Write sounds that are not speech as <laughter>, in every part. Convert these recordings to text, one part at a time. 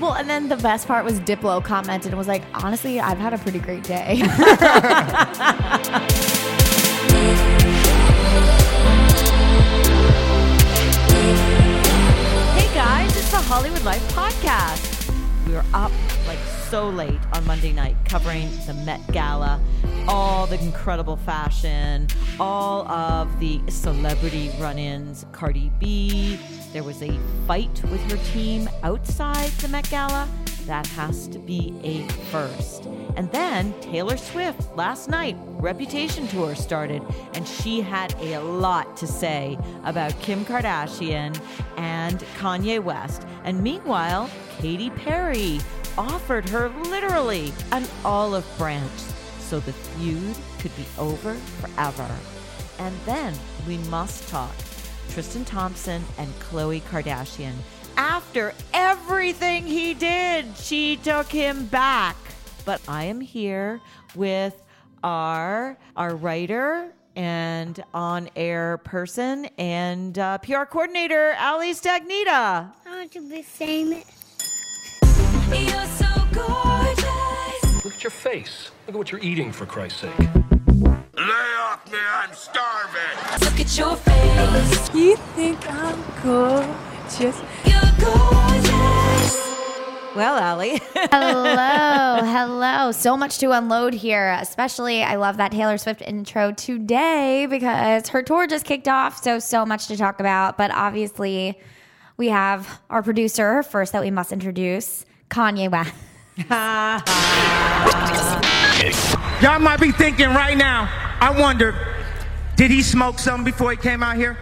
Well, and then the best part was Diplo commented and was like, honestly, I've had a pretty great day. <laughs> Hey guys, it's the Hollywood Life podcast. We were up like so late on Monday night covering the Met Gala, all the incredible fashion, all of the celebrity run ins. Cardi B, there was a fight with her team outside the Met Gala. That has to be a first. And then Taylor Swift last night, Reputation Tour started, and she had a lot to say about Kim Kardashian and Kanye West. And meanwhile, Katy Perry offered her literally an olive branch so the feud could be over forever. And then we must talk Tristan Thompson and Khloe Kardashian. After everything he did, she took him back. But I am here with our our writer and on-air person and uh, PR coordinator, Ali Stagnita. I want to be famous. You're so gorgeous. Look at your face. Look at what you're eating, for Christ's sake. Lay off me, I'm starving. Look at your face. You think I'm gorgeous? You're gorgeous. Well, Ali. <laughs> hello, hello. So much to unload here. Especially, I love that Taylor Swift intro today because her tour just kicked off. So, so much to talk about. But obviously, we have our producer first that we must introduce Kanye West. <laughs> Y'all might be thinking right now, I wonder, did he smoke something before he came out here?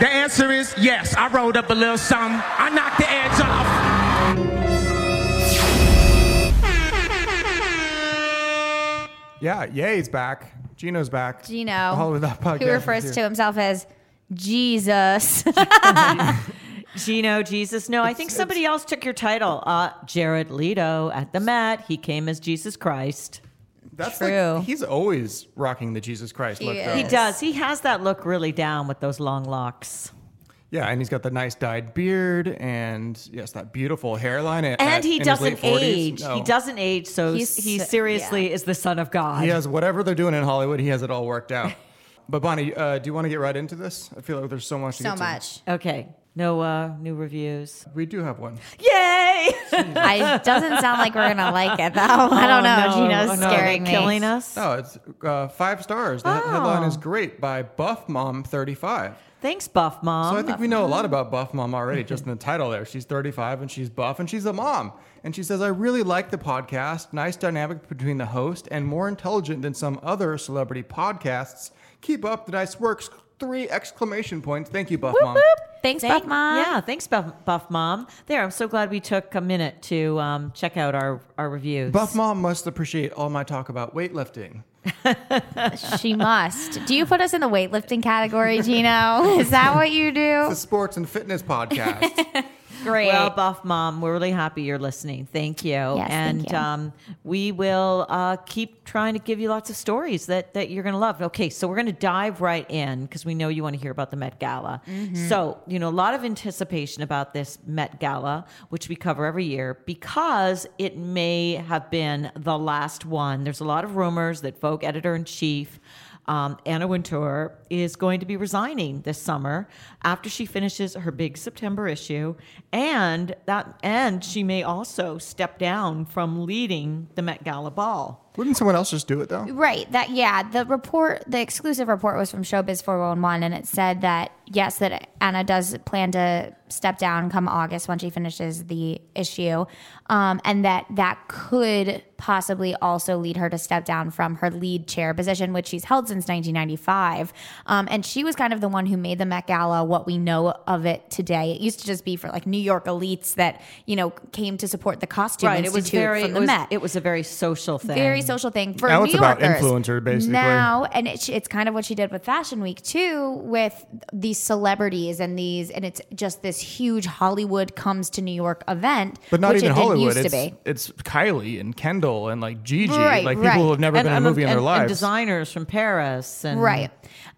The answer is yes. I rolled up a little something. I knocked the edge off. Yeah, Ye's back. Gino's back. Gino, The Hollywood Life podcast who is refers here. to himself as Jesus. <laughs> <laughs> Gino, Jesus. No, I think somebody else took your title. Uh, Jared Leto at the Met. He came as Jesus Christ. That's True. Like, he's always rocking the Jesus Christ He look. is. though. He does. He has that look really down with those long locks. Yeah, and he's got the nice dyed beard and yes, that beautiful hairline. At, And he in doesn't late 40s. age. He doesn't age, so He's he seriously yeah. is the son of God. He has whatever they're doing in Hollywood. He has it all worked out. <laughs> but Bonnie, uh, do you want to get right into this? I feel like there's so much. To so get to. much. Okay. No uh, new reviews. We do have one. Yay! it doesn't sound like we're gonna like it though. <laughs> I don't know. Oh, no. Gino's Oh, no. scaring me. Killing us. No, it's uh, five stars. The he- headline is great by Buff Mom 35. Thanks, Buff Mom. So I think we know a lot about Buff Mom already, just in the title there. She's 35 and she's buff and she's a mom. And she says, I really like the podcast. Nice dynamic between the host and more intelligent than some other celebrity podcasts. Keep up the nice work. Three exclamation points. Thank you, Buff Mom. Thanks, Thank- Buff Mom. Yeah, thanks, Buff, Buff Mom. There, I'm so glad we took a minute to um, check out our, our reviews. Buff Mom must appreciate all my talk about weightlifting. <laughs> She must. Do you put us in the weightlifting category, Gino? Is that what you do? The sports and fitness podcast. <laughs> Great. Well, Buff Mom, we're really happy you're listening. Thank you. Yes, and thank you. Um, we will uh, keep trying to give you lots of stories that, that you're going to love. Okay, so we're going to dive right in because we know you want to hear about the Met Gala. Mm-hmm. So, you know, a lot of anticipation about this Met Gala, which we cover every year, because it may have been the last one. There's a lot of rumors that Vogue editor in chief um, Anna Wintour is going to be resigning this summer after she finishes her big September issue, and that and she may also step down from leading the Met Gala ball. Wouldn't someone else just do it though? Right. That yeah. The report, the exclusive report was from Showbiz 411, and it said that yes, that Anna does plan to step down come August when she finishes the issue, um, and that that could possibly also lead her to step down from her lead chair position, which she's held since 1995. Um, and she was kind of the one who made the Met Gala what we know of it today. It used to just be for like New York elites that you know came to support the Costume Right. It Institute was very. from It the was, Met it was a very social thing. very social thing for Now New it's about Yorkers. influencer, basically. Now, and it's it's kind of what she did with Fashion Week too, with these celebrities and these, and it's just this huge Hollywood comes to New York event, But not which even it Hollywood. used It's, be. it's Kylie and Kendall and like Gigi, Right, like people right. who have never And- been in a and- movie in and- their lives. And designers from Paris and Right.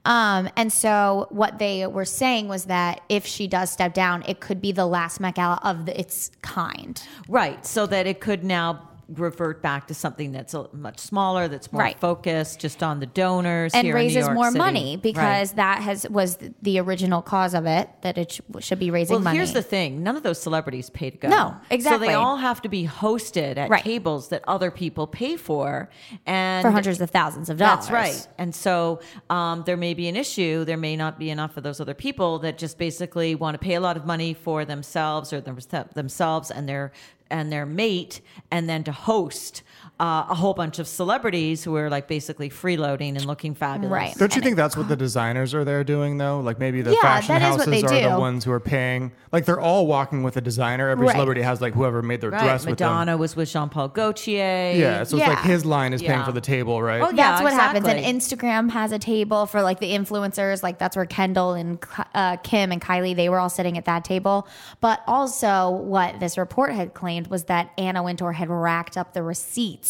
Um, and so what they were saying was that if she does step down, it could be the last Met Gala of the, its kind. Right. So that it could now revert back to something that's a, much smaller, that's more Right. focused just on the donors and here in New raises more City. money because Right. that has was the original cause of it that it sh- should be raising Well, money. here's the thing: none of those celebrities pay to go. No, exactly. So they all have to be hosted at Right. tables that other people pay for, and for hundreds of thousands of dollars. That's right. And so um, there may be an issue. There may not be enough of those other people that just basically want to pay a lot of money for themselves or them- themselves and their and their mate, and then to host uh, a whole bunch of celebrities who are like basically freeloading and looking fabulous. Right. Don't you think that's what the designers are there doing though? Like maybe the Yeah, fashion houses what they are the ones who are paying. Like they're all walking with a designer. Every Right. celebrity has like whoever made their Right. dress with them. Madonna was with Jean Paul Gaultier. Yeah, so it's like his line is paying for the table, right? Oh, yeah. that's what happens. And. Instagram has a table for like the influencers. Like that's where Kendall and uh, Kim and Kylie they were all sitting at that table. But also, what this report had claimed was that Anna Wintour had racked up the receipts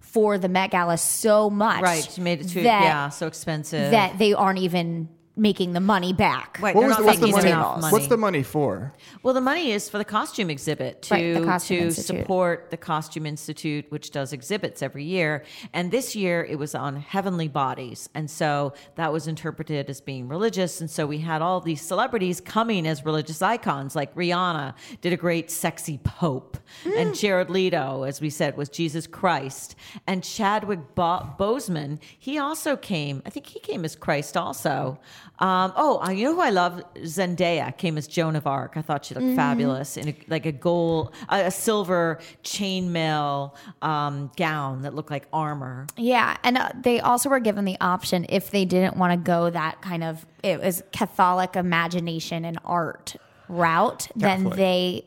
for the Met Gala so much, Right. She made it too yeah so expensive. that they aren't even making the money back. Right, What was the, what's the money? money. What's the money for? Well, the money is for the costume exhibit to Right, Costume to Institute. support the Costume Institute, which does exhibits every year. And this year it was on heavenly bodies, and so that was interpreted as being religious. And so we had all these celebrities coming as religious icons, like Rihanna did a great sexy Pope, and mm. Jared Leto, as we said, was Jesus Christ, and Chadwick Bo- Boseman, he also came. I think he came as Christ also. Um, oh, uh, you know who I love? Zendaya came as Joan of Arc. I thought she looked fabulous in a, like a gold, a, a silver chainmail um, gown that looked like armor. Yeah, and uh, they also were given the option if they didn't want to go that kind of it was Catholic imagination and art route, then they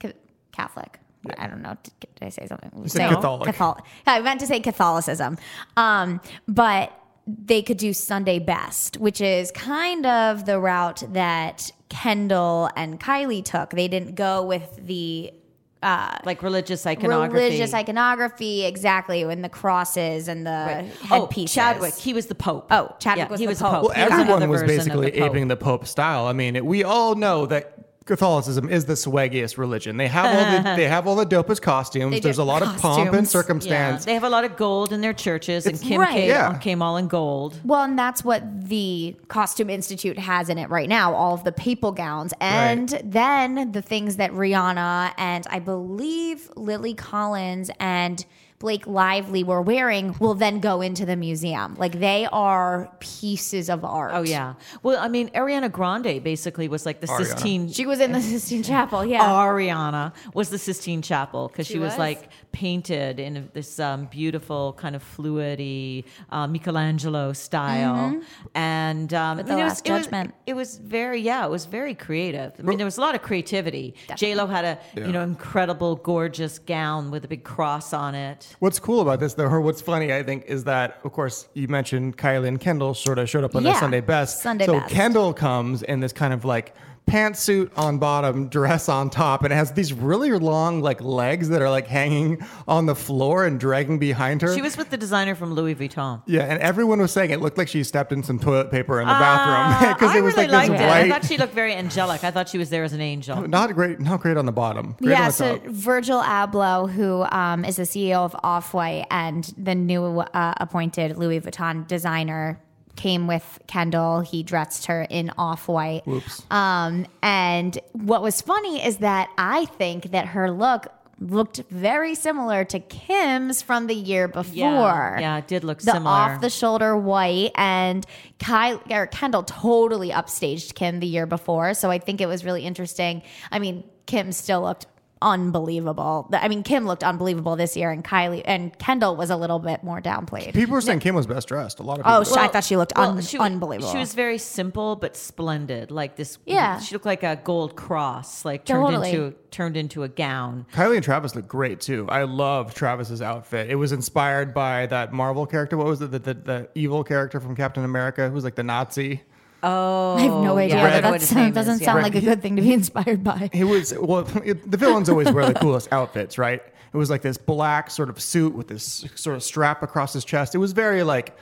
ca- Catholic. I don't know. Did, did I say something? You said Catholic. Catholic. I meant to say Catholicism, um, but they could do Sunday best, which is kind of the route that Kendall and Kylie took. They didn't go with the uh, Like religious iconography. religious iconography, exactly, and the crosses and the Oh, headpieces. Chadwick. He was the Pope. Oh, Chadwick Yeah, was he the was Pope. the Pope. Well, He was another everyone was basically the aping the Pope style. I mean, we all know that Catholicism is the swaggiest religion. They have all the <laughs> they have all the dopest costumes. They do. There's a lot of pomp and Costumes. Yeah, circumstance. they have a lot of gold in their churches, and Kim Right. came, Yeah. came all in gold. Well, and that's what the Costume Institute has in it right now all of the papal gowns. And then the things that Rihanna and I believe Lily Collins and Blake Lively were wearing will then go into the museum. Like they are pieces of art. Oh yeah. Well, I mean, Ariana Grande basically was like the Ariana. Sistine. She was in the <laughs> Sistine Chapel. Yeah. Ariana was the Sistine Chapel because she, She was, was? like painted in this um, beautiful kind of fluidy uh, Michelangelo style, and um, With I mean, the it was, Last it was- Judgment. It was, very yeah, it was very creative. I mean, there was a lot of creativity. J Lo had a you know incredible, gorgeous gown with a big cross on it. What's cool about this, though, or what's funny, I think, is that, of course, you mentioned Kylie and Kendall sort of showed up on Yeah, the Sunday Best. Sunday so Best. Kendall comes in this kind of like pantsuit on bottom, dress on top, and it has these really long like legs that are like hanging on the floor and dragging behind her. She was with the designer from Louis Vuitton. yeah, and everyone was saying it looked like she stepped in some toilet paper in the Uh, bathroom <laughs> because it was really like liked this it. I thought she looked very angelic. I thought she was there as an angel. Not great, not great on the bottom. Great on Yeah, the so top. Virgil Abloh, who um, is the CEO of Off White and the new uh, appointed Louis Vuitton designer, came with Kendall. He dressed her in Off White. Whoops. Um, and what was funny is that I think that her look looked very similar to Kim's from the year before. Yeah, yeah, it did look the similar. off the shoulder white and Kyle or Kendall totally upstaged Kim the year before. So I think it was really interesting. I mean, Kim still looked unbelievable. I mean, Kim looked unbelievable this year, and Kylie and Kendall was a little bit more downplayed. People were saying Kim was best dressed. A lot of oh, people. Oh, sh- I thought she looked Well, un- she was- unbelievable. She was very simple but splendid. Like this. Yeah. She looked like a gold cross, like turned Totally. into turned into a gown. Kylie and Travis look great too. I love Travis's outfit. It was inspired by that Marvel character. What was it? The, the, the evil character from Captain America who was like the Nazi. Oh, I have no idea. yeah, I but don't that sound- doesn't is, yeah. sound like a good thing to be inspired by. He was well. It, the villains always wear the coolest outfits, right? It was like this black sort of suit with this sort of strap across his chest. It was very like.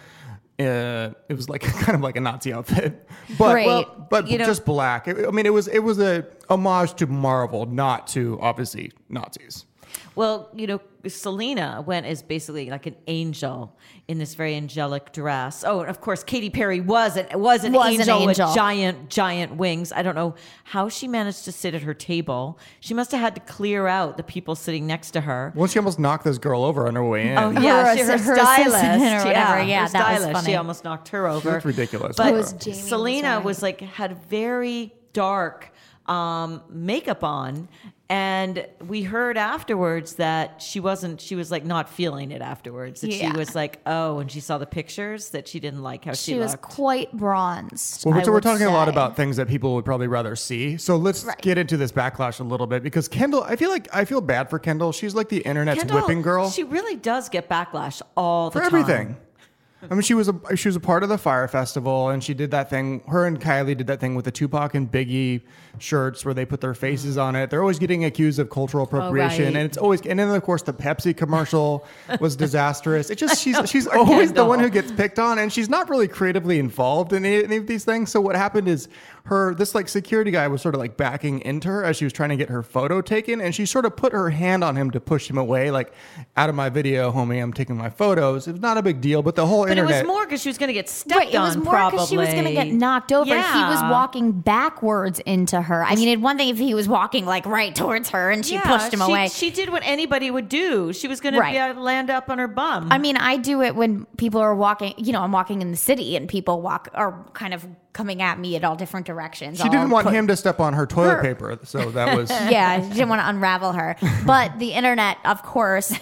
Uh, it was like <laughs> kind of like a Nazi outfit, but Great. well, but You know- just black. It- I mean, it was it was a homage to Marvel, not to obviously Nazis. Well, you know, Selena went as basically like an angel in this very angelic dress. Oh, and of course, Katy Perry was an was an, Was an angel, angel. with giant giant wings. I don't know how she managed to sit at her table. She must have had to clear out the people sitting next to her. Well, she almost knocked this girl over on her way in. Oh yeah, Her she, her her stylist or whatever. Yeah, Yeah, her that was stylist. funny. She almost knocked her over. looked ridiculous. But It was Jamie Selena right. was like had very dark um, makeup on. And we heard afterwards that she wasn't, she was like not feeling it afterwards. That Yeah. she was like, oh, when she saw the pictures, that she didn't like how she, She was looked. quite bronzed. Well, I so we're would talking a lot about things that people would probably rather see. So let's Right. get into this backlash a little bit because Kendall, I feel like I feel bad for Kendall. She's like the internet's Kendall, whipping girl She really does get backlash all the for time. everything. I mean, she was a she was a part of the Fyre Festival, and she did that thing. Her and Kylie did that thing with the Tupac and Biggie shirts, where they put their faces mm. on it. They're always getting accused of cultural oh, appropriation, right. and it's always. And then of course the Pepsi commercial <laughs> was disastrous. It just she's she's <laughs> always the one who gets picked on, and she's not really creatively involved in any of these things. So what happened is her this like security guy was sort of like backing into her as she was trying to get her photo taken, and she sort of put her hand on him to push him away, like out of my video, homie. I'm taking my photos. It's not a big deal, but the whole But internet. it was more because she was going to get stepped Right, it was on, more because she was going to get knocked over. yeah. He was walking backwards into her. I mean, it'd one thing if he was walking like right towards her and she Yeah, pushed him she- away. She did what anybody would do. She was going Right. to land up on her bum. I mean, I do it when people are walking. You know, I'm walking in the city and people walk are kind of coming at me at all different directions. she didn't want put- him to step on her toilet Her. paper, so that was. <laughs> yeah, she didn't want to unravel her. But the internet, of course,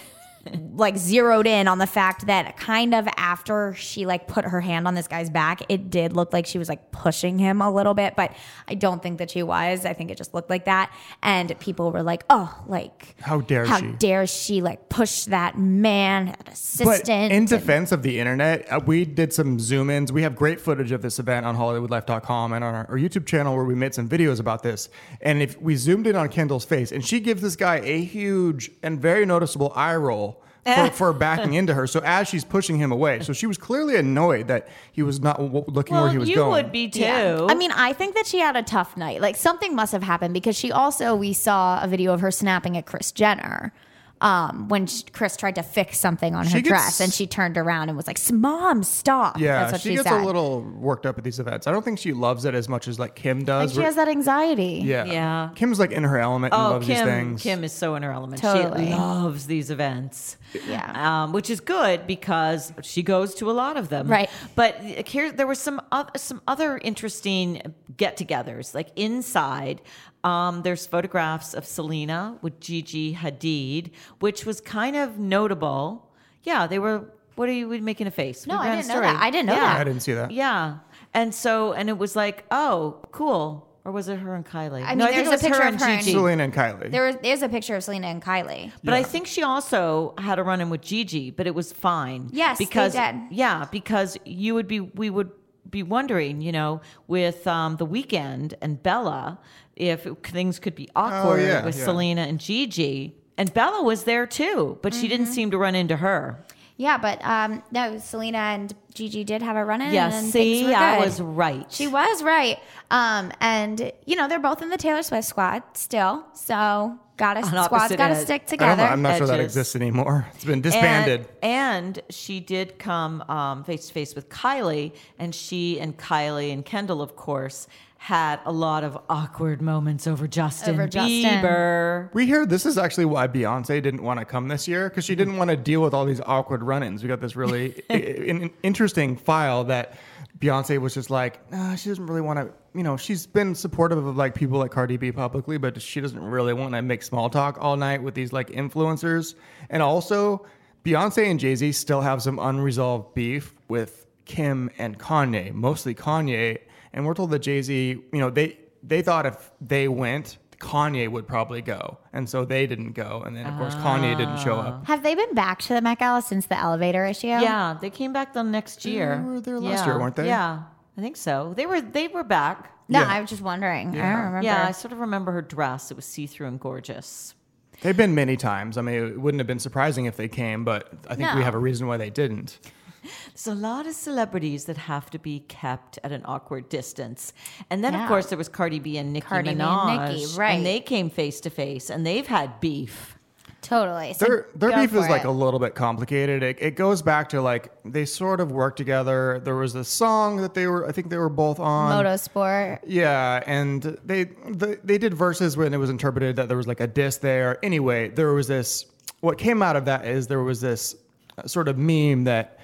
like zeroed in on the fact that kind of after she like put her hand on this guy's back, it did look like she was like pushing him a little bit, but I don't think that she was. I think it just looked like that. And people were like, "Oh, like How dare how she?" How dare she like push that man, that assistant?" But in and- defense of the internet, uh, we did some zoom ins. We have great footage of this event on HollywoodLife.com and on our, our YouTube channel where we made some videos about this. And if we zoomed in on Kendall's face, and she gives this guy a huge and very noticeable eye roll. For, <laughs> for backing into her, so as she's pushing him away, so she was clearly annoyed that he was not w- looking well, where he was you going. You would be too. Yeah. I mean, I think that she had a tough night. Like something must have happened because she also we saw a video of her snapping at Kris Jenner. Um, when sh Kris tried to fix something on her gets- dress and she turned around and was like, "Mom, stop!" Yeah, That's what she she, gets said. a little worked up at these events. I don't think she loves it as much as like Kim like does. she has that anxiety. yeah, Yeah. Kim's like in her element and Oh, loves these Kim! things. Kim is so in her element. Totally. She loves these events. Yeah. um, which is good because she goes to a lot of them. Right. But here, there were some oth- some other interesting get-togethers. Like inside, um, there's photographs of Selena with Gigi Hadid, which was kind of notable. Yeah, they were. What are you making a face? No, I didn't know that. I didn't know Yeah. that. I didn't see that. Yeah. And so, and it was like, oh, cool. Or was it her and Kylie? I no, mean, I think there's it a was picture her of and her and- Gigi. Selena and Kylie. There was there's a picture of Selena and Kylie. But I think she also had a run in with Gigi, but it was fine. Yes, they because did. yeah, because you would be we would be wondering, you know, with um, the Weeknd and Bella, if things could be awkward Oh, yeah, with yeah. Selena and Gigi. And Bella was there too, but she Mm-hmm. didn't seem to run into her. Yeah, but um, no, Selena and Gigi did have a run in. Yeah, and see, things were I was right. She was right. Um, and you know they're both in the Taylor Swift squad still, so gotta On squad's gotta ends. stick I don't together. I'm not sure that exists anymore. It's been disbanded. And, and she did come um, face to face with Kylie, and she and Kylie and Kendall, of course, had a lot of awkward moments over Justin Over Justin. Bieber. We hear this is actually why Beyonce didn't want to come this year because she didn't want to deal with all these awkward run-ins. We got this really <laughs> i- in- interesting file that Beyonce was just like, nah, she doesn't really want to. You know, she's been supportive of like people like Cardi B publicly, but she doesn't really want to make small talk all night with these like influencers. And also, Beyonce and Jay Z still have some unresolved beef with Kim and Kanye, mostly Kanye. And we're told that Jay Z, you know, they they thought if they went, Kanye would probably go, and so they didn't go. And then of course Kanye didn't show up. Ah. Have they been back to the Met Gala since the elevator issue? Yeah, they came back the next year. They were there last yeah. year, weren't they? Yeah, I think so. They were they were back. No, Yeah. I was just wondering. I don't remember. Yeah, I sort of remember her dress. It was see through and gorgeous. They've been many times. I mean, it wouldn't have been surprising if they came, but I think we have a reason why they didn't. There's a lot of celebrities that have to be kept at an awkward distance. And then, Yeah. of course, there was Cardi B and Nicki Cardi Minaj. and Nicki, right. And they came face to face and they've had beef. Totally. So Their their beef is for like a little bit complicated. It, it goes back to like they sort of work together. There was a song that they were, I think they were both on. motorsport. Yeah, and they, they they did verses when it was interpreted that there was like a diss there. Anyway, there was this. What came out of that is there was this uh, sort of meme that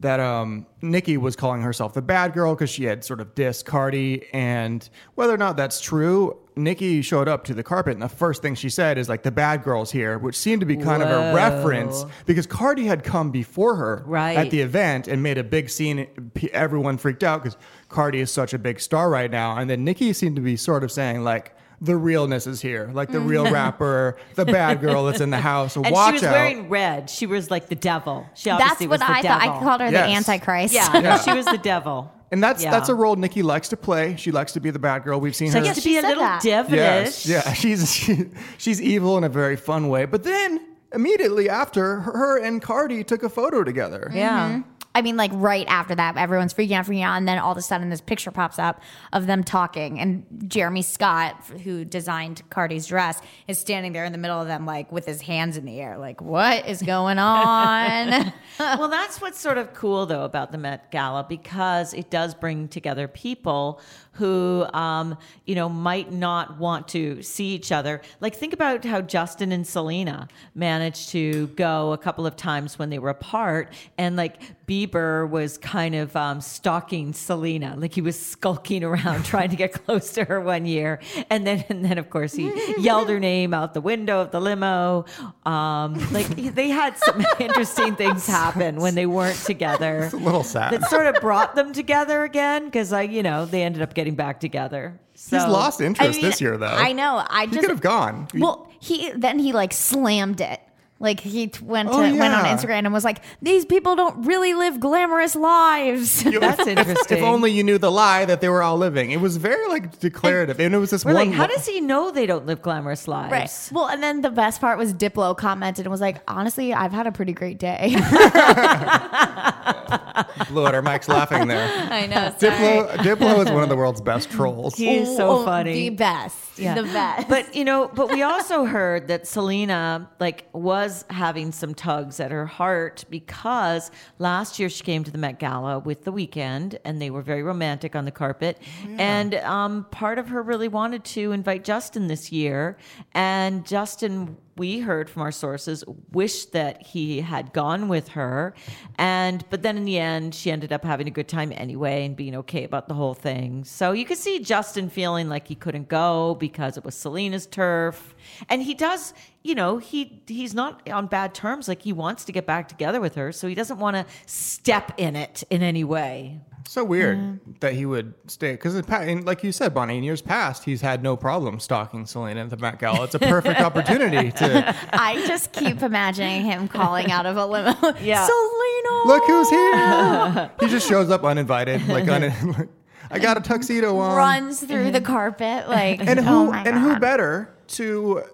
that um, Nicki was calling herself the bad girl because she had sort of dissed Cardi, and whether or not that's true, Nicki showed up to the carpet, and the first thing she said is like the bad girl's here, which seemed to be kind of a reference because Cardi had come before her Right. at the event and made a big scene. Everyone freaked out because Cardi is such a big star right now. And then Nicki seemed to be sort of saying, like, the realness is here. Like the mm. real <laughs> rapper, the bad girl that's in the house. And Watch she was out. wearing red. She was like the devil. She That's obviously what was the I thought. I called her Yes. the Antichrist. Yeah, no, she was the devil. and that's Yeah. that's a role Nicki likes to play. She likes to be the bad girl. We've seen her. She her. likes to she be a said little that. devilish. Yes, yeah, <laughs> she's she, she's evil in a very fun way. But then immediately after, her and Cardi took a photo together. Yeah. Mm-hmm. I mean, like right after that, everyone's freaking out, freaking out, and then all of a sudden, this picture pops up of them talking, and Jeremy Scott, who designed Cardi's dress, is standing there in the middle of them, like with his hands in the air, like, "What is going on?" <laughs> <laughs> well, that's what's sort of cool though about the Met Gala because it does bring together people who, um, you know, might not want to see each other. Like think about how Justin and Selena managed to go a couple of times when they were apart, and like Bieber was kind of um, stalking Selena, like he was skulking around <laughs> trying to get close to her one year, and then and then of course he yelled her name out the window of the limo. Um, like they had some <laughs> interesting things <laughs> happen when they weren't together. It's a little sad. That sort of brought them together again because I, you know, they ended up getting back together. So, He's lost interest I mean, this year, though. I know. I He just could have gone. Well, he then he like slammed it. Like he went oh, to, Oh, went on. Instagram and was like, "These people don't really live glamorous lives." <laughs> That's interesting. If only you knew the lie that they were all living. It was very like declarative, and, it was this We're one. like, how does he know they don't live glamorous lives? Right. Well, and then the best part was Diplo commented and was like, "Honestly, I've had a pretty great day." <laughs> <laughs> blew it? Our Mike's <laughs> laughing there. I know. Diplo, Diplo is one of the world's best trolls. He is so funny. The best. Yeah. The best. But you know, but we also heard that Selena like was having some tugs at her heart because last year she came to the Met Gala with the Weeknd and they were very romantic on the carpet. And um, part of her really wanted to invite Justin this year. And Justin we heard from our sources wished that he had gone with her. And but then in the end she ended up having a good time anyway and being okay about the whole thing. So you could see justin feeling like he couldn't go because it was selena's turf. And he does you know he he's not on bad terms. Like he wants to get back together with her so he doesn't want to step in it in any way So weird that he would stay because, like you said, Bonnie, in years past, he's had no problem stalking Selena at the Met Gala. It's a perfect <laughs> opportunity to <laughs> I just keep imagining him calling out of a limo. <laughs> Yeah. Selena. look who's here. he just shows up uninvited, like un- I got a tuxedo on. runs through the carpet like and oh who my and who better to f-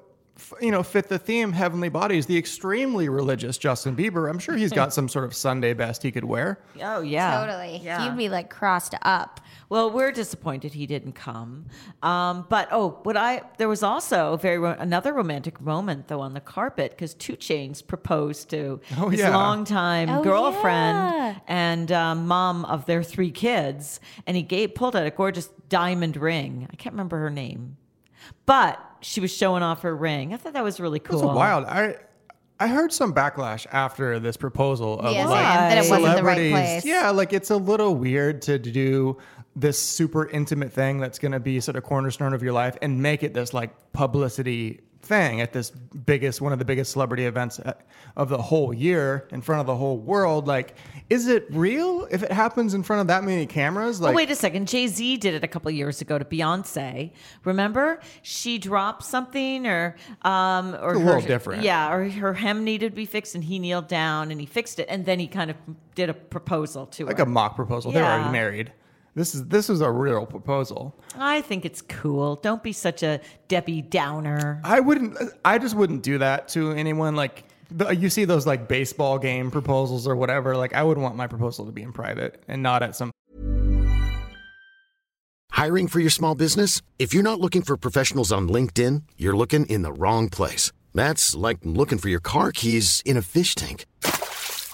you know, fit the theme Heavenly Bodies, the extremely religious Justin Bieber. I'm sure he's got <laughs> some sort of Sunday best he could wear. Oh yeah, Totally. Yeah. You'd be like crossed up. Well, we're disappointed he didn't come. Um, but oh, what I there was also a very ro- another romantic moment though on the carpet because 2 Chainz proposed to Oh, his yeah. longtime Oh, girlfriend yeah. and um, mom of their three kids, and he gave pulled out a gorgeous diamond ring. I can't remember her name, but she was showing off her ring. I thought that was really cool. That's wild. I I heard some backlash after this proposal of Yeah, like that it wasn't the right place. Yeah, like it's a little weird to do this super intimate thing that's going to be sort of cornerstone of your life and make it this like publicity thing at this biggest one of the biggest celebrity events uh, of the whole year in front of the whole world like is it real if it happens in front of that many cameras like oh, wait a second. Jay Z did it a couple years ago to Beyonce. Remember, she dropped something, or um, or a her, little different. Yeah, or her hem needed to be fixed, and he kneeled down and he fixed it, and then he kind of did a proposal to like her. a mock proposal they're already married this is this is a real proposal I think it's cool. Don't be such a Debbie Downer. I wouldn't. I just wouldn't do that to anyone. Like the, you see those like baseball game proposals or whatever. Like I would want my proposal to be in private and not at some. Hiring for your small business? If you're not looking for professionals on LinkedIn, you're looking in the wrong place. That's like looking for your car keys in a fish tank.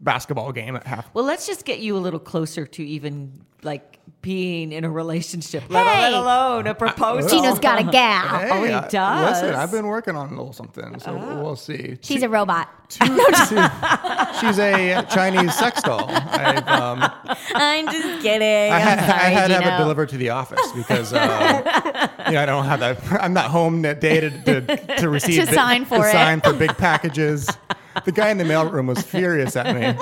basketball game at half. Well, let's just get you a little closer to even like being in a relationship, let, Hey! let alone a proposal. Gino's got a <laughs> gal. oh, he I- does. Listen, I've been working on a little something, so we'll see. She's a robot. <laughs> <laughs> She's a Chinese sex doll. I've, um, I'm just kidding. I I'm had, I sorry, had to have it delivered to the office because uh, you know, I don't have that. I'm not home that day to, to, to receive To sign for to it. sign for big packages. The guy in the mailroom was furious at me.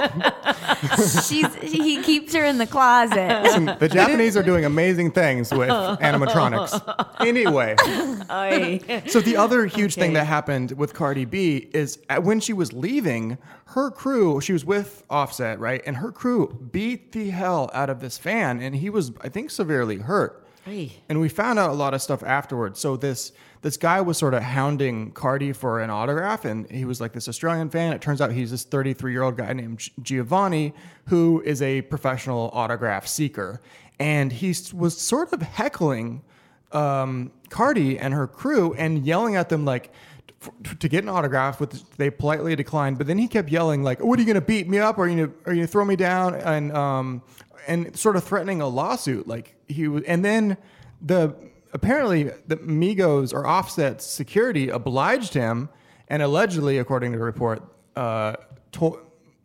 She's he keeps her in the closet. Listen, the Japanese are doing amazing things with animatronics. Anyway, I- so the other huge thing that happened with Cardi B is at- when she was leaving, her crew, she was with Offset, right? And her crew beat the hell out of this fan, and he was, I think, severely hurt. Hey. And we found out a lot of stuff afterwards. So this this guy was sort of hounding Cardi for an autograph, and he was like this Australian fan. It turns out he's this 33 year old guy named Giovanni, who is a professional autograph seeker, and he was sort of heckling um, Cardi and her crew and yelling at them like. To get an autograph, which they politely declined, but then he kept yelling like, "What are you going to beat me up? Or are you gonna, are you gonna throw me down?" And um, and sort of threatening a lawsuit. Like he was, and then the apparently the Migos or Offset's security obliged him, and allegedly, according to the report, uh, told.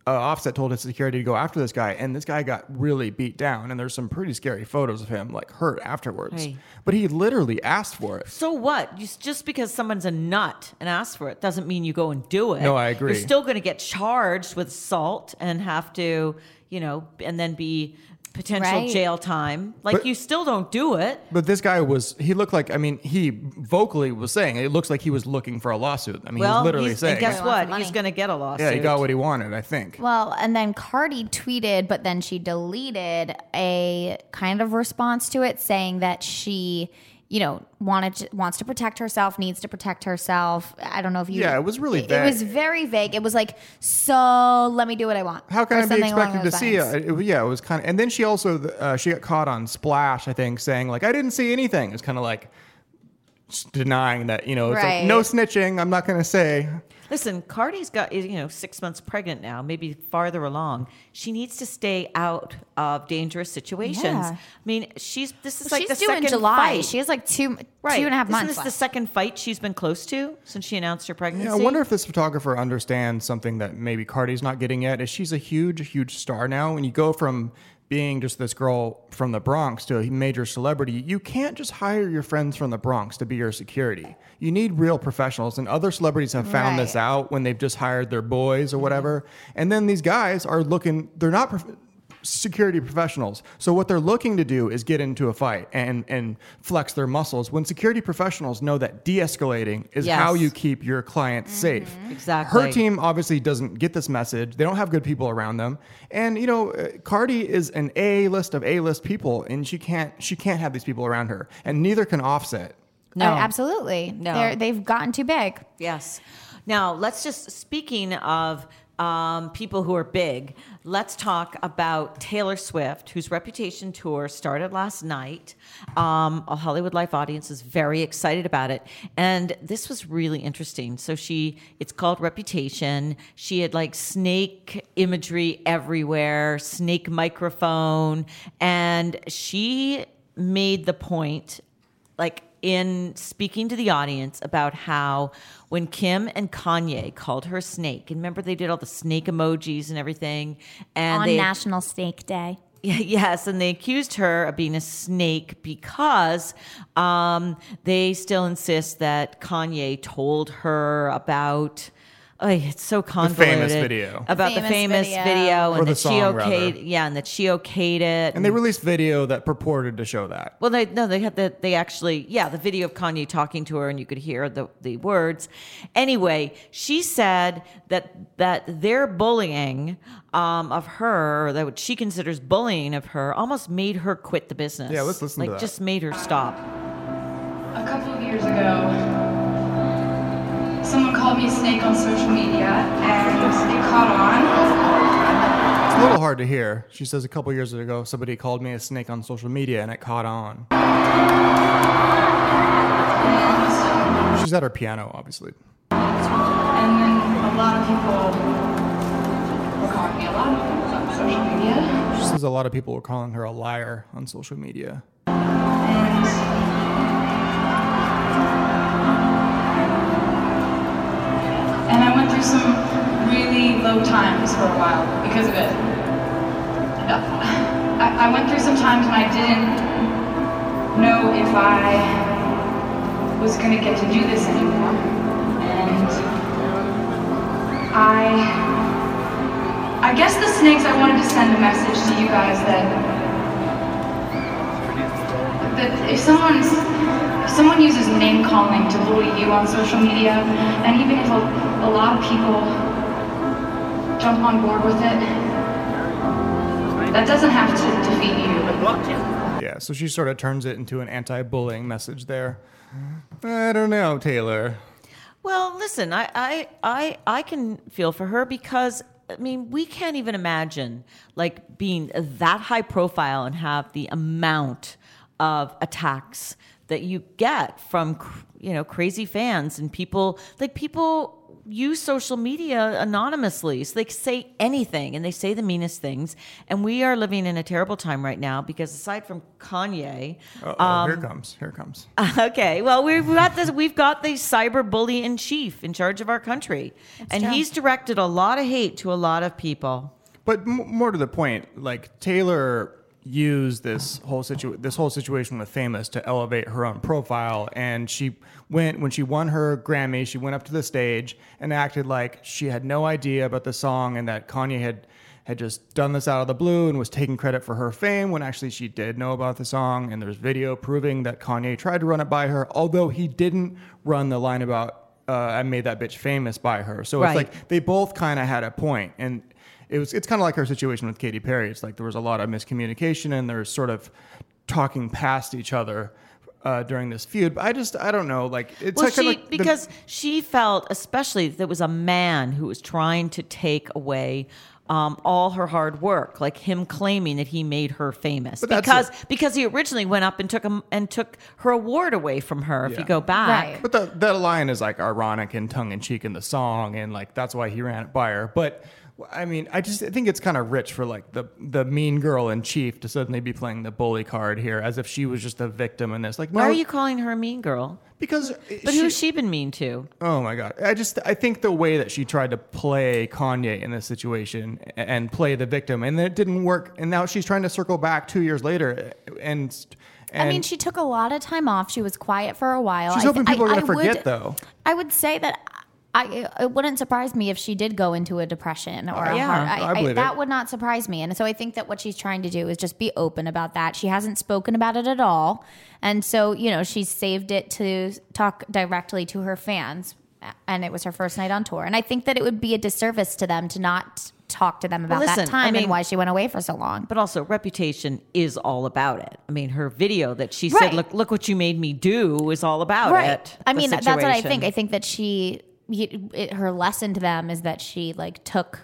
Uh, Offset told his security to go after this guy, and this guy got really beat down. And there's some pretty scary photos of him, like hurt afterwards. Hey. But he literally asked for it. So what? You, just because someone's a nut and asks for it doesn't mean you go and do it. No, I agree. You're still going to get charged with assault and have to, you know, and then be potential Right. jail time. Like But- you still don't do it. But this guy was, he looked like, I mean, he vocally was saying, it looks like he was looking for a lawsuit. I mean, well, he's literally he's- saying, and guess He what? He's going to get a lawsuit. yeah, he got what he wanted, I think. Well, and then Cardi tweeted, but then she deleted a kind of response to it saying that she, you know, wanted to, wants to protect herself, needs to protect herself. I don't know if you. Yeah, it was really It, it was very vague. It was like, so let me do what I want. How can I be expected to see it? It- Yeah, it was kind of, and then she also uh, she got caught on Splash, I think, saying like I didn't see anything. It's kind of like denying that you know it's Right. like no snitching. I'm not going to say. Listen, Cardi's got you know six months pregnant now, maybe farther along. She needs to stay out of dangerous situations. Yeah. I mean, she's this is Well, like she's the due in second July. fight. She has like two, right. two and a half Isn't months. this the second fight she's been close to since she announced her pregnancy? Yeah, I wonder if this photographer understands something that maybe Cardi's not getting yet. Is she's a huge, huge star now. When you go from being just this girl from the Bronx to a major celebrity, you can't just hire your friends from the Bronx to be your security. You need real professionals, and other celebrities have found this out when they've just hired their boys or whatever. And then these guys are looking; they're not. Prof- security professionals. So what they're looking to do is get into a fight and and flex their muscles when security professionals know that de-escalating is Yes. how you keep your clients safe. Exactly. Her team obviously doesn't get this message. They don't have good people around them. And you know, uh, Cardi is an A list of A list people and she can't she can't have these people around her. And neither can Offset. No. Uh, absolutely. No. They're, they've gotten too big. Yes. Now, let's just, speaking of um, people who are big, let's talk about Taylor Swift, whose Reputation tour started last night. Um, a Hollywood Life audience is very excited about it. And this was really interesting. So she, it's called Reputation. She had like snake imagery everywhere, snake microphone. And she made the point like in speaking to the audience about how when Kim and Kanye called her a snake, and remember they did all the snake emojis and everything, and on they, National Snake Day. <laughs> Yes, and they accused her of being a snake because um, they still insist that Kanye told her about. Oh, it's so convoluted. video. about the Famous famous video. video, Or and the that she song, okayed. rather. Yeah, and that she okayed it. And they released video that purported to show that. Well, they no, they had the they actually yeah the video of Kanye talking to her and you could hear the the words. Anyway, she said that that their bullying um, of her, that what she considers bullying of her, almost made her quit the business. Yeah, let's listen to like just made her stop. A couple of years ago, someone called me a snake on social media, and it caught on. It's a little hard to hear. She says a couple years ago somebody called me a snake on social media and it caught on. She's at her piano, obviously. And then a lot of people were calling me a lot on social media. She says a lot of people were calling her a liar on social media. Through some really low times for a while because of it. Uh, I, I went through some times when I didn't know if I was going to get to do this anymore. And I. I guess the snakes, I wanted to send a message to you guys that. that if someone's. If someone uses name calling to bully you on social media, and even if a, a lot of people jump on board with it, that doesn't have to defeat you. Yeah, so she sort of turns it into an anti bullying message there. I don't know, Taylor. Well, listen, I, I, I, I can feel for her because I mean, we can't even imagine like being that high profile and have the amount of attacks that you get from you know crazy fans and people like people use social media anonymously so they can say anything and they say the meanest things and we are living in a terrible time right now because aside from kanye Uh-oh, here um, comes. Here comes. <laughs> Okay, well we've got this. We've got the cyber bully in chief in charge of our country, and true. he's directed a lot of hate to a lot of people. But m- more to the point, like Taylor used this whole situ- this whole situation with Famous to elevate her own profile, and she went when she won her Grammy, she went up to the stage and acted like she had no idea about the song and that Kanye had had just done this out of the blue and was taking credit for her fame when actually she did know about the song and there's video proving that Kanye tried to run it by her, although he didn't run the line about uh, I made that bitch famous by her. So Right. it's like they both kind of had a point and it was it's kind of like her situation with Katy Perry. It's like there was a lot of miscommunication and there's sort of talking past each other uh, during this feud. But I just I don't know. Like it's well, like, kinda she like the- because she felt, especially that there was a man who was trying to take away. Um, all her hard work, like him claiming that he made her famous, because a- because he originally went up and took him and took her award away from her. If you go back, Right. But that that line is like ironic and tongue in cheek in the song, and like that's why he ran it by her. But I mean, I just think it's kind of rich for like the the mean girl in chief to suddenly be playing the bully card here, as if she was just a victim in this. Like, Why no, are you calling her a mean girl? Because, but who's she been mean to? Oh my god! I just I think the way that she tried to play Kanye in this situation and play the victim, and then it didn't work, and now she's trying to circle back two years later, and. and I mean, she took a lot of time off. She was quiet for a while. She's I hoping th- people I- are going to forget, would- though. I would say that I it wouldn't surprise me if she did go into a depression or a Yeah, heart. I believe that it. would not surprise me. And so I think that what she's trying to do is just be open about that. She hasn't spoken about it at all, and so you know she's saved it to talk directly to her fans. And it was her first night on tour, and I think that it would be a disservice to them to not talk to them about Well, that time I mean- and why she went away for so long. But also, reputation is all about it. I mean, her video that she Right. said, "Look, look what you made me do," is all about right. it. I mean, that's what I think. I think that she, it, her lesson to them is that she like took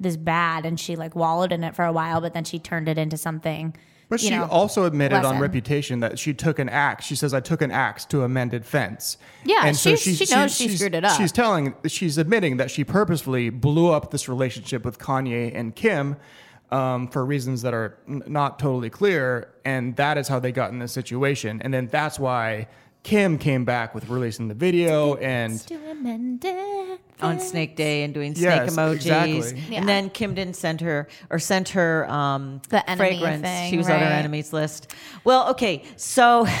this bad and she like wallowed in it for a while, but then she turned it into something. But she know, also admitted on. Reputation that she took an axe. She says, "I took an axe to a mended fence." Yeah, and she- she knows she screwed it up. She's telling, she's admitting that she purposefully blew up this relationship with Kanye and Kim um, for reasons that are n- not totally clear, and that is how they got in this situation. And then that's why Kim came back with releasing the video and on Snake Day and doing snake Yes, emojis. exactly. Yeah. And then Kim didn't send her or sent her um, The enemy fragrance. thing, she was on her right. enemies list. Well, okay, so. <laughs>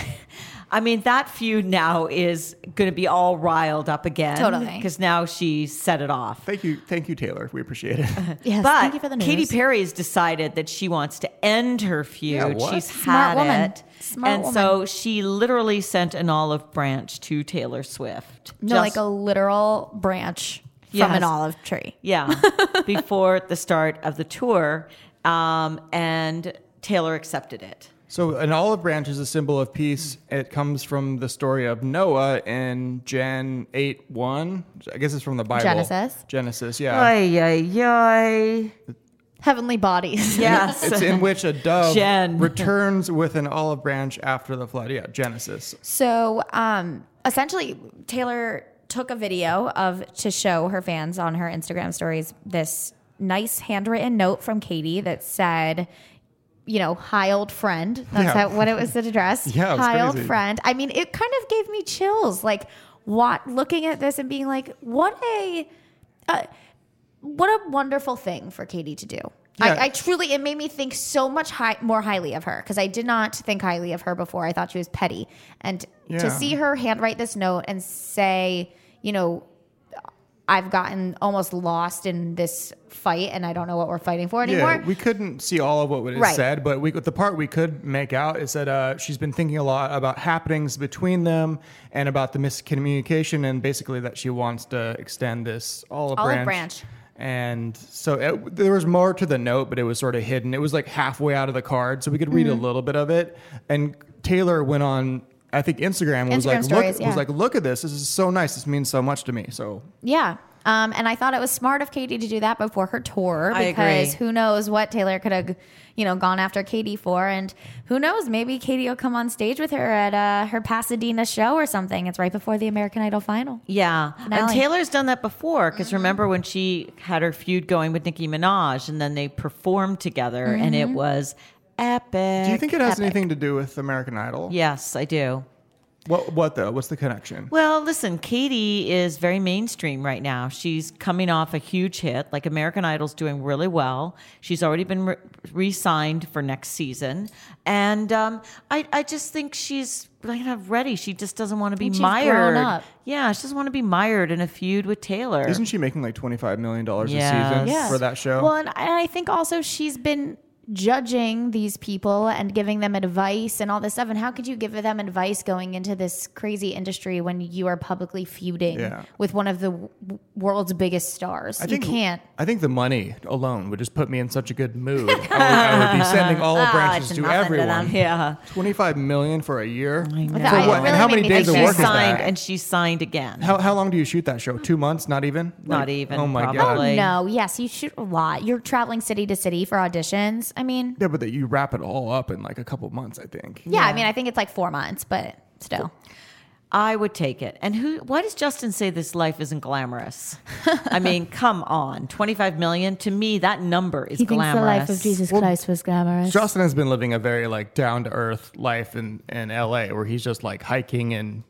I mean, that feud now is going to be all riled up again. Totally. Because now she set it off. thank you, thank you, Taylor. We appreciate it. <laughs> Yes, but thank you for the news. Katy Perry has decided that she wants to end her feud. Yeah, what? She's Smart had woman. it. Smart and so she literally sent an olive branch to Taylor Swift. no, like a literal branch from an olive tree. Yeah, <laughs> before the start of the tour. Um, and Taylor accepted it. So an olive branch is a symbol of peace. It comes from the story of Noah in Gen 8 1. I guess it's from the Bible. Genesis? Genesis, yeah. Ay, ay, ay. Heavenly bodies. <laughs> Yes. It's in which a dove Jen. returns with an olive branch after the flood. Yeah, Genesis. So, um, essentially, Taylor took a video of to show her fans on her Instagram stories this nice handwritten note from Katy that said, you know, hi old friend. That's Yeah. how, what it was addressed. <laughs> Yeah, it was hi old friend. I mean, it kind of gave me chills. Like, what looking at this and being like, what a, uh, what a wonderful thing for Katy to do. Yeah. I, I truly, it made me think so much high, more highly of her because I did not think highly of her before. I thought she was petty. And Yeah. to see her handwrite this note and say, you know, I've gotten almost lost in this fight and I don't know what we're fighting for anymore. Yeah, we couldn't see all of what was Right. said, but we, the part we could make out is that uh, she's been thinking a lot about happenings between them and about the miscommunication, and basically that she wants to extend this olive, Olive branch. All a branch. And so it, there was more to the note, but it was sort of hidden. It was like halfway out of the card, so we could read Mm-hmm. a little bit of it. And Taylor went on, I think Instagram was Instagram like, stories, look, yeah. was like, look at this. This is so nice. This means so much to me. So Yeah. Um, and I thought it was smart of Katy to do that before her tour I because agree. who knows what Taylor could have, you know, gone after Katy for, and who knows, maybe Katy will come on stage with her at uh, her Pasadena show or something. It's right before the American Idol final. Yeah. And Taylor's done that before because remember when she had her feud going with Nicki Minaj and then they performed together and it was epic. do you think it has Epic. anything to do with American Idol? Yes, I do. What, what though? What's the connection? Well, listen, Katy is very mainstream right now. She's coming off a huge hit. Like American Idol's doing really well. She's already been re- re-signed for next season, and um, I, I just think she's kind of ready. She just doesn't want to be She's mired. grown up. Yeah, she doesn't want to be mired in a feud with Taylor. Isn't she making like twenty five million dollars Yes. a season Yes. for that show? Well, and I and I think also she's been judging these people and giving them advice and all this stuff. And how could you give them advice going into this crazy industry when you are publicly feuding Yeah. with one of the w- world's biggest stars? I you think can't. I think the money alone would just put me in such a good mood. <laughs> I would, I would be sending all Ah, branches it's to nothing to everyone. Yeah. Twenty five million for a year. I know. For I- what? really and how many days of work she is signed, that? and she signed again. how how long do you shoot that show? Two months? Not even. Not even, Oh my probably. god. Like- No, yes, you shoot a lot. You're traveling city to city for auditions. I mean, Yeah, but that you wrap it all up in like a couple months. I think. yeah, I mean, I think it's like four months, but still. I would take it. And who? Why does Justin say this life isn't glamorous? I <laughs> mean, come on, twenty five million. To me, that number is He thinks the life of Jesus Christ was glamorous. Justin has been living a very like down to earth life in in LA, where he's just like hiking and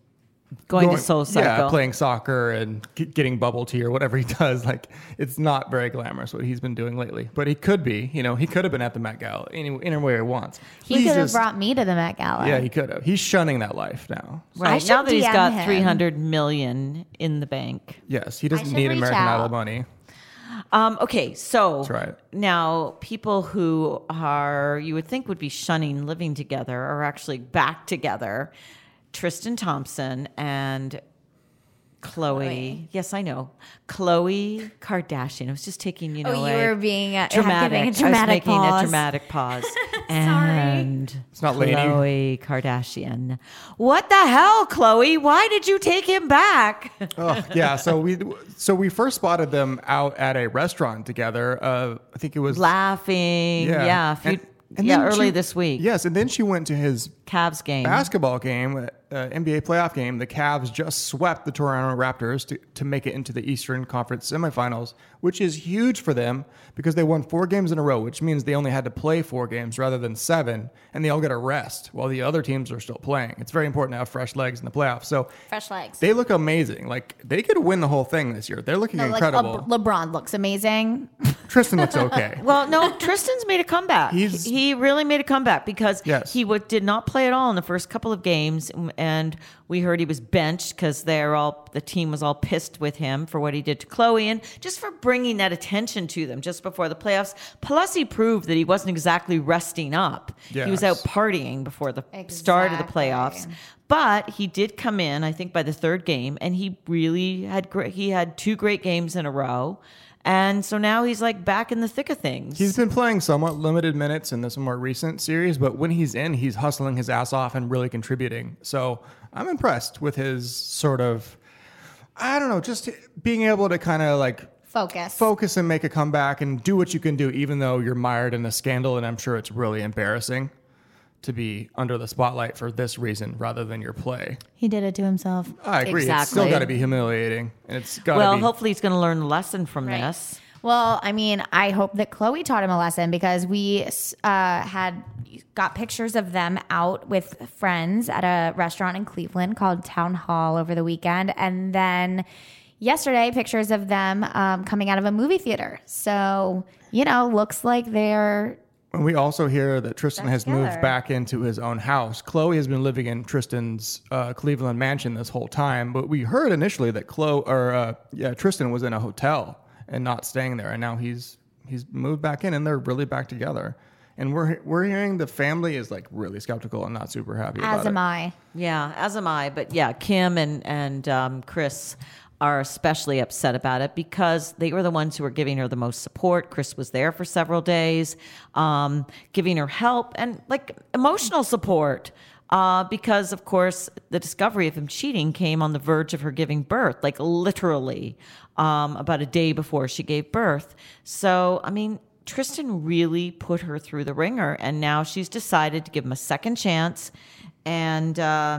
Going to Soul yeah, playing soccer and g- getting bubble tea or whatever he <laughs> does. Like it's not very glamorous what he's been doing lately, but he could be. You know, he could have been at the Met Gala any any way he wants. he could have brought me to the Met Gala. Yeah, he could have. He's shunning that life now. I Right should now that he's DM got him. three hundred million in the bank. Yes, he doesn't need reach American Idol money. Um, okay, so right. now people who are you would think would be shunning living together are actually back together. Tristan Thompson and Khloé. Yes, I know. Khloé Kardashian. I was just taking, you know, Oh, you a were being, uh, dramatic. giving a I was dramatic making pause. a dramatic pause. <laughs> and It's not Lani. Khloé Kardashian. What the hell, Khloé? Why did you take him back? <laughs> Oh, yeah. So we so we first spotted them out at a restaurant together. Uh, I think it was Laughing. Yeah. a few- And- and yeah, then early she- this week. Yes, and then she went to his Cavs game. basketball game, uh, NBA playoff game. The Cavs just swept the Toronto Raptors to, to make it into the Eastern Conference semifinals, which is huge for them because they won four games in a row, which means they only had to play four games rather than seven, and they all get a rest while the other teams are still playing. It's very important to have fresh legs in the playoffs. So Fresh legs. they look amazing. Like they could win the whole thing this year. They're looking No, like incredible. Le- LeBron looks amazing. <laughs> Tristan looks okay. <laughs> Well, no, Tristan's made a comeback. He's- he really made a comeback because Yes. he w- did not play at all in the first couple of games, and we heard he was benched because they're all the team was all pissed with him for what he did to Khloé and just for bringing that attention to them just before the playoffs. Plus, he proved that he wasn't exactly resting up. He was out partying before the start of the playoffs. But he did come in, I think, by the third game, and he really had great. He had two great games in a row, and so now he's like back in the thick of things. He's been playing somewhat limited minutes in this more recent series, but when he's in, he's hustling his ass off and really contributing. So I'm impressed with his sort of, I don't know, just being able to kind of like Focus. focus and make a comeback and do what you can do, even though you're mired in a scandal. And I'm sure it's really embarrassing to be under the spotlight for this reason rather than your play. He did it to himself. I agree. It's still got to be humiliating. And it's got well, be. hopefully he's going to learn a lesson from Right. this. Well, I mean, I hope that Khloé taught him a lesson because we uh, had got pictures of them out with friends at a restaurant in Cleveland called Town Hall over the weekend, and then yesterday pictures of them um, coming out of a movie theater. So you know, looks like they're And we also hear that Tristan has together. moved back into his own house. Khloé has been living in Tristan's uh, Cleveland mansion this whole time, but we heard initially that Khloé or uh, yeah, Tristan was in a hotel and not staying there, and now he's he's moved back in, and they're really back together. And we're we're hearing the family is like really skeptical and not super happy about as it. am I. Yeah, as am I. But yeah, Kim and and um, Kris are especially upset about it because they were the ones who were giving her the most support. Kris was there for several days, um, giving her help and like emotional support. Uh, because of course the discovery of him cheating came on the verge of her giving birth, like literally um, about a day before she gave birth. So I mean, Tristan really put her through the ringer, and now she's decided to give him a second chance. And uh,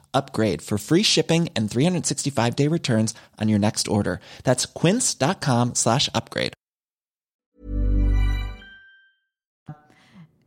upgrade for free shipping and 365 day returns on your next order. That's quince.com slash upgrade.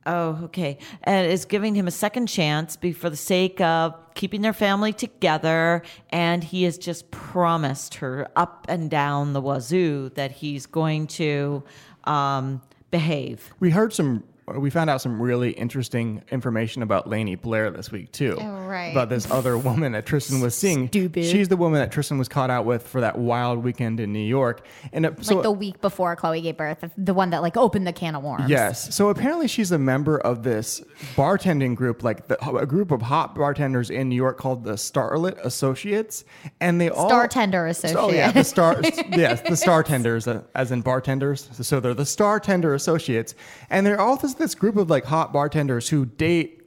Oh, okay. And is giving him a second chance be for the sake of keeping their family together. And he has just promised her up and down the wazoo that he's going to um, behave. We heard some we found out some really interesting information about Lani Blair this week too. Oh, right. About this other woman that Tristan was seeing. Stupid. She's the woman that Tristan was caught out with for that wild weekend in New York. And it, so like the week before Khloé gave birth, the one that like opened the can of worms. Yes. So apparently she's a member of this bartending group, like the, a group of hot bartenders in New York called the Starlit Associates, and they all Star Tender Associate. Oh yeah, the star. <laughs> yes, the star tenders, uh, as in bartenders. So they're the Star Tender Associates, and they're all this this group of like hot bartenders who date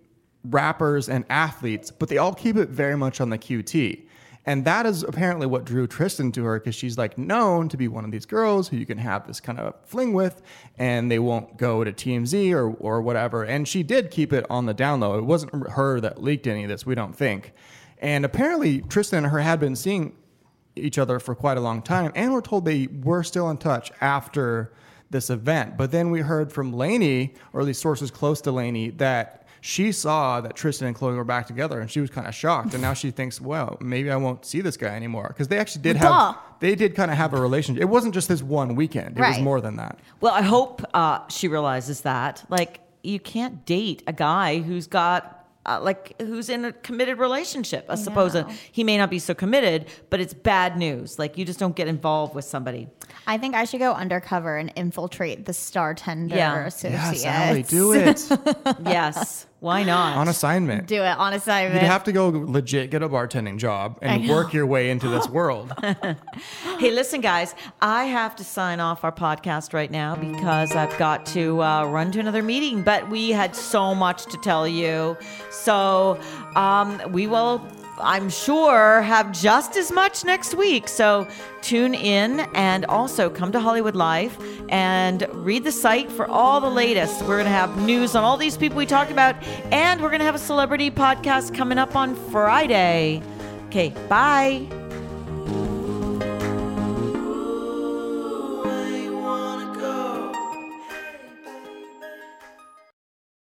rappers and athletes, but they all keep it very much on the QT. And that is apparently what drew Tristan to her because she's like known to be one of these girls who you can have this kind of fling with and they won't go to TMZ or, or whatever. And she did keep it on the down low. It wasn't her that leaked any of this, we don't think. And apparently, Tristan and her had been seeing each other for quite a long time, and we're told they were still in touch after this event. But then we heard from Lani, or at least sources close to Lani, that she saw that Tristan and Khloé were back together, and she was kind of shocked. And now she thinks, well, maybe I won't see this guy anymore because they actually did Duh. have, they did kind of have a relationship. It wasn't just this one weekend; it was more than that. Well, I hope uh, she realizes that. Like, you can't date a guy who's got. Uh, like who's in a committed relationship? I suppose he may not be so committed, but it's bad news. Like you just don't get involved with somebody. I think I should go undercover and infiltrate the Star Tender Yeah. Associates. Yes, Allie, do it <laughs> yes, why not? on assignment. Do it on assignment. You'd have to go legit get a bartending job and work your way into this world. <laughs> Hey, listen, guys, I have to sign off our podcast right now because I've got to uh, run to another meeting. But we had so much to tell you. So um, we will, I'm sure, have just as much next week. So tune in and also come to Hollywood Life and read the site for all the latest. We're going to have news on all these people we talked about, and we're going to have a celebrity podcast coming up on Friday. Okay, bye.